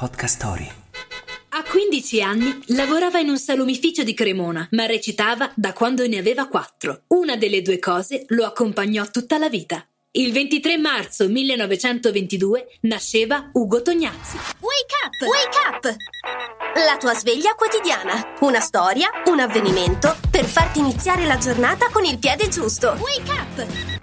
Podcast Story. A 15 anni lavorava in un salumificio di Cremona, ma recitava da quando ne aveva 4. Una delle due cose lo accompagnò tutta la vita. Il 23 marzo 1922 nasceva Ugo Tognazzi. Wake up! Wake up! La tua sveglia quotidiana. Una storia, un avvenimento per farti iniziare la giornata con il piede giusto. Wake up!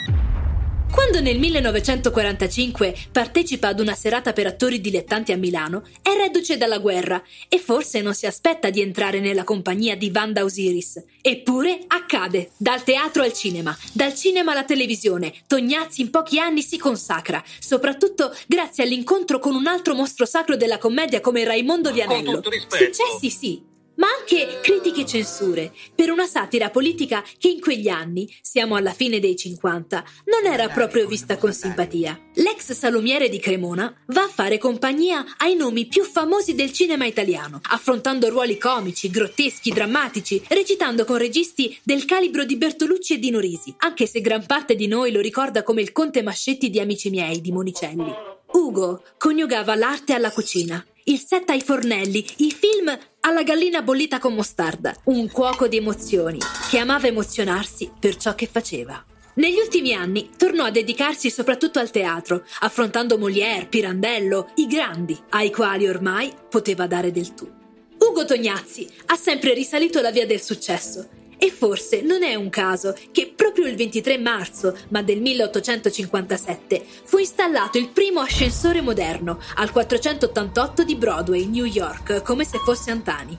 Quando nel 1945 partecipa ad una serata per attori dilettanti a Milano, è reduce dalla guerra e forse non si aspetta di entrare nella compagnia di Wanda Osiris. Eppure accade. Dal teatro al cinema, dal cinema alla televisione, Tognazzi in pochi anni si consacra, soprattutto grazie all'incontro con un altro mostro sacro della commedia come Raimondo Vianello. Successi sì, ma anche critiche e censure per una satira politica che in quegli anni, siamo alla fine dei 50, non era proprio vista con simpatia. L'ex salumiere di Cremona va a fare compagnia ai nomi più famosi del cinema italiano, affrontando ruoli comici, grotteschi, drammatici, recitando con registi del calibro di Bertolucci e di Norisi, anche se gran parte di noi lo ricorda come il conte Mascetti di Amici miei di Monicelli. Ugo coniugava l'arte alla cucina, il set ai fornelli, i film alla gallina bollita con mostarda, un cuoco di emozioni che amava emozionarsi per ciò che faceva. Negli ultimi anni tornò a dedicarsi soprattutto al teatro, affrontando Molière, Pirandello, i grandi, ai quali ormai poteva dare del tu. Ugo Tognazzi ha sempre risalito la via del successo e forse non è un caso che proprio il 23 marzo, ma del 1857, fu installato il primo ascensore moderno al 488 di Broadway, New York, come se fosse Antani.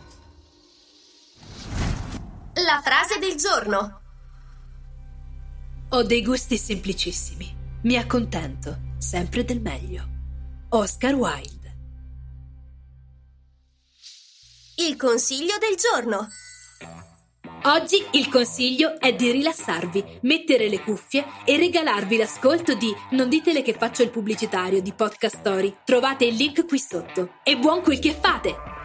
La frase del giorno. Ho dei gusti semplicissimi. Mi accontento sempre del meglio. Oscar Wilde. Il consiglio del giorno. Oggi il consiglio è di rilassarvi, mettere le cuffie e regalarvi l'ascolto di Non ditele che faccio il pubblicitario di Podcast Story. Trovate il link qui sotto. E buon quel che fate!